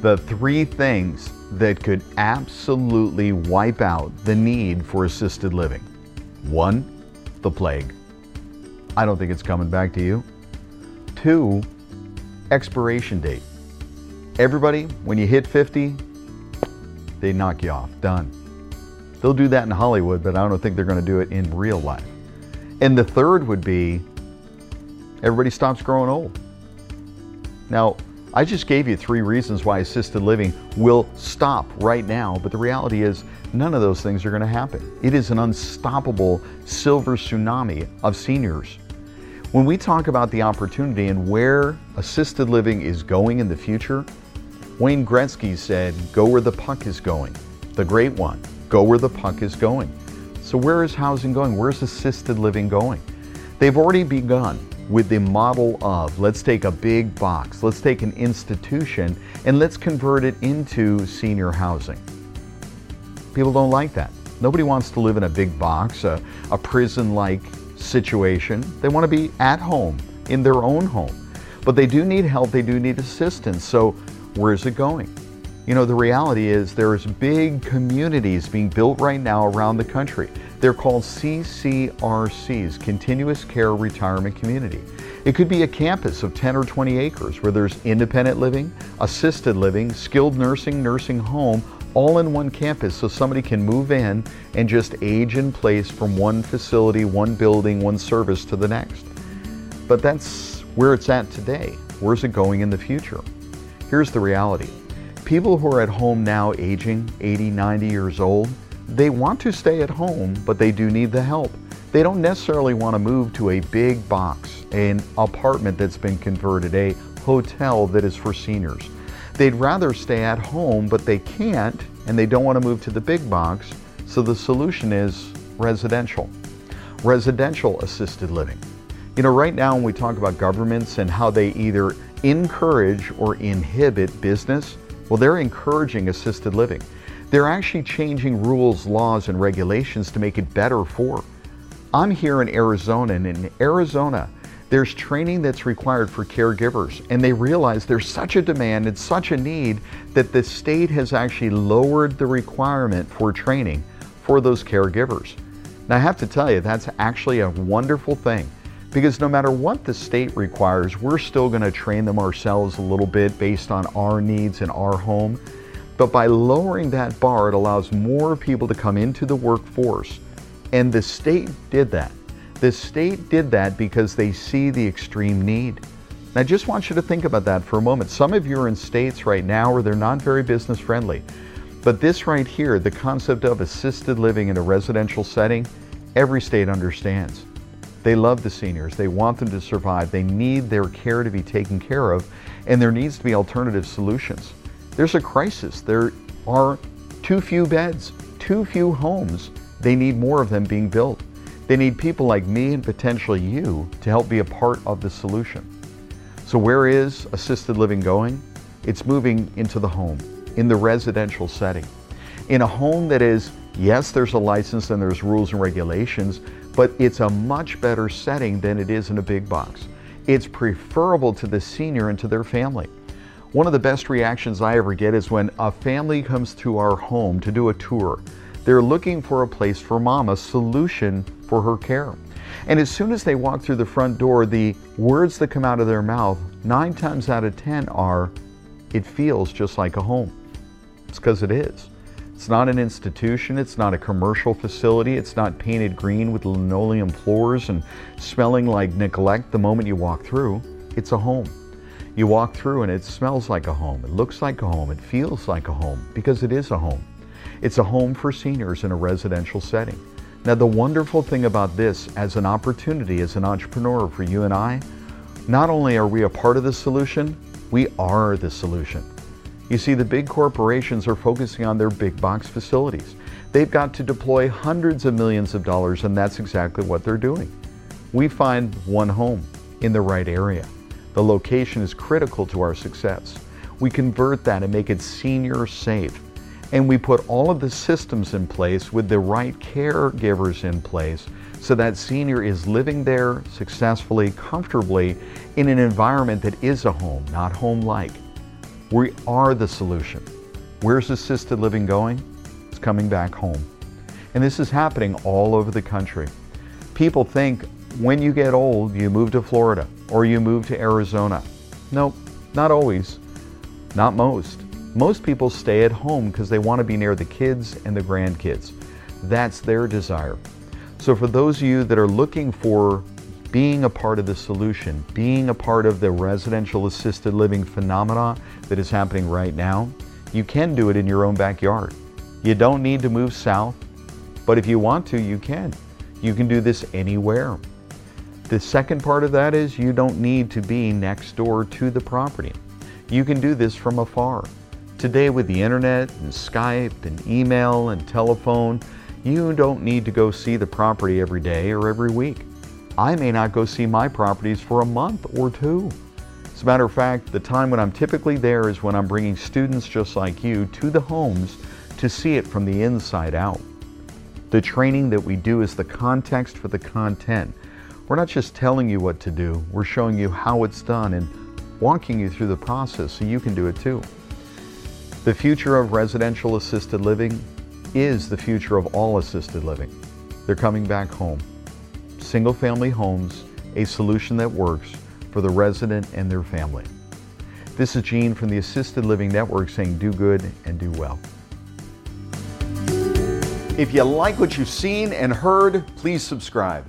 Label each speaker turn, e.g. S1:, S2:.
S1: the three things that could absolutely wipe out the need for assisted living. One, the plague. I don't think it's coming back to you. Two, expiration date. Everybody, when you hit 50, they knock you off. Done. They'll do that in Hollywood, but I don't think they're going to do it in real life. And the third would be everybody stops growing old. Now, I just gave you three reasons why assisted living will stop right now, but the reality is none of those things are going to happen. It is an unstoppable silver tsunami of seniors. When we talk about the opportunity and where assisted living is going in the future, Wayne Gretzky said, Go where the puck is going. The great one, go where the puck is going. So, where is housing going? Where's assisted living going? They've already begun with the model of let's take a big box, let's take an institution, and let's convert it into senior housing. People don't like that. Nobody wants to live in a big box, a, a prison like situation. They want to be at home, in their own home. But they do need help, they do need assistance. So, where's it going? You know, the reality is there's big communities being built right now around the country. They're called CCRCs, Continuous Care Retirement Community. It could be a campus of 10 or 20 acres where there's independent living, assisted living, skilled nursing, nursing home, all in one campus so somebody can move in and just age in place from one facility, one building, one service to the next. But that's where it's at today. Where's it going in the future? Here's the reality. People who are at home now aging 80, 90 years old, they want to stay at home, but they do need the help. They don't necessarily want to move to a big box, an apartment that's been converted, a hotel that is for seniors. They'd rather stay at home, but they can't, and they don't want to move to the big box, so the solution is residential. Residential assisted living. You know, right now when we talk about governments and how they either encourage or inhibit business, well, they're encouraging assisted living. They're actually changing rules, laws, and regulations to make it better for. I'm here in Arizona, and in Arizona, there's training that's required for caregivers, and they realize there's such a demand and such a need that the state has actually lowered the requirement for training for those caregivers. Now, I have to tell you, that's actually a wonderful thing because no matter what the state requires, we're still going to train them ourselves a little bit based on our needs in our home. But by lowering that bar, it allows more people to come into the workforce. And the state did that. The state did that because they see the extreme need. And I just want you to think about that for a moment. Some of you are in states right now where they're not very business friendly. But this right here, the concept of assisted living in a residential setting, every state understands. They love the seniors. They want them to survive. They need their care to be taken care of, and there needs to be alternative solutions. There's a crisis. There are too few beds, too few homes. They need more of them being built. They need people like me and potentially you to help be a part of the solution. So, where is assisted living going? It's moving into the home, in the residential setting. In a home that is, yes, there's a license and there's rules and regulations, but it's a much better setting than it is in a big box. It's preferable to the senior and to their family. One of the best reactions I ever get is when a family comes to our home to do a tour. They're looking for a place for mom, a solution for her care. And as soon as they walk through the front door, the words that come out of their mouth, nine times out of ten, are, It feels just like a home. It's because it is. It's not an institution, it's not a commercial facility, it's not painted green with linoleum floors and smelling like neglect the moment you walk through. It's a home. You walk through and it smells like a home, it looks like a home, it feels like a home because it is a home. It's a home for seniors in a residential setting. Now, the wonderful thing about this as an opportunity as an entrepreneur for you and I, not only are we a part of the solution, we are the solution. You see, the big corporations are focusing on their big box facilities. They've got to deploy hundreds of millions of dollars, and that's exactly what they're doing. We find one home in the right area. The location is critical to our success. We convert that and make it senior safe. And we put all of the systems in place with the right caregivers in place so that senior is living there successfully, comfortably in an environment that is a home, not home like. We are the solution. Where's assisted living going? It's coming back home. And this is happening all over the country. People think when you get old, you move to Florida or you move to Arizona. Nope, not always, not most. Most people stay at home because they want to be near the kids and the grandkids. That's their desire. So for those of you that are looking for being a part of the solution, being a part of the residential assisted living phenomena that is happening right now, you can do it in your own backyard. You don't need to move south, but if you want to, you can. You can do this anywhere. The second part of that is you don't need to be next door to the property. You can do this from afar. Today with the internet and Skype and email and telephone, you don't need to go see the property every day or every week. I may not go see my properties for a month or two. As a matter of fact, the time when I'm typically there is when I'm bringing students just like you to the homes to see it from the inside out. The training that we do is the context for the content. We're not just telling you what to do, we're showing you how it's done and walking you through the process so you can do it too. The future of residential assisted living is the future of all assisted living. They're coming back home. Single family homes, a solution that works for the resident and their family. This is Gene from the Assisted Living Network saying do good and do well. If you like what you've seen and heard, please subscribe.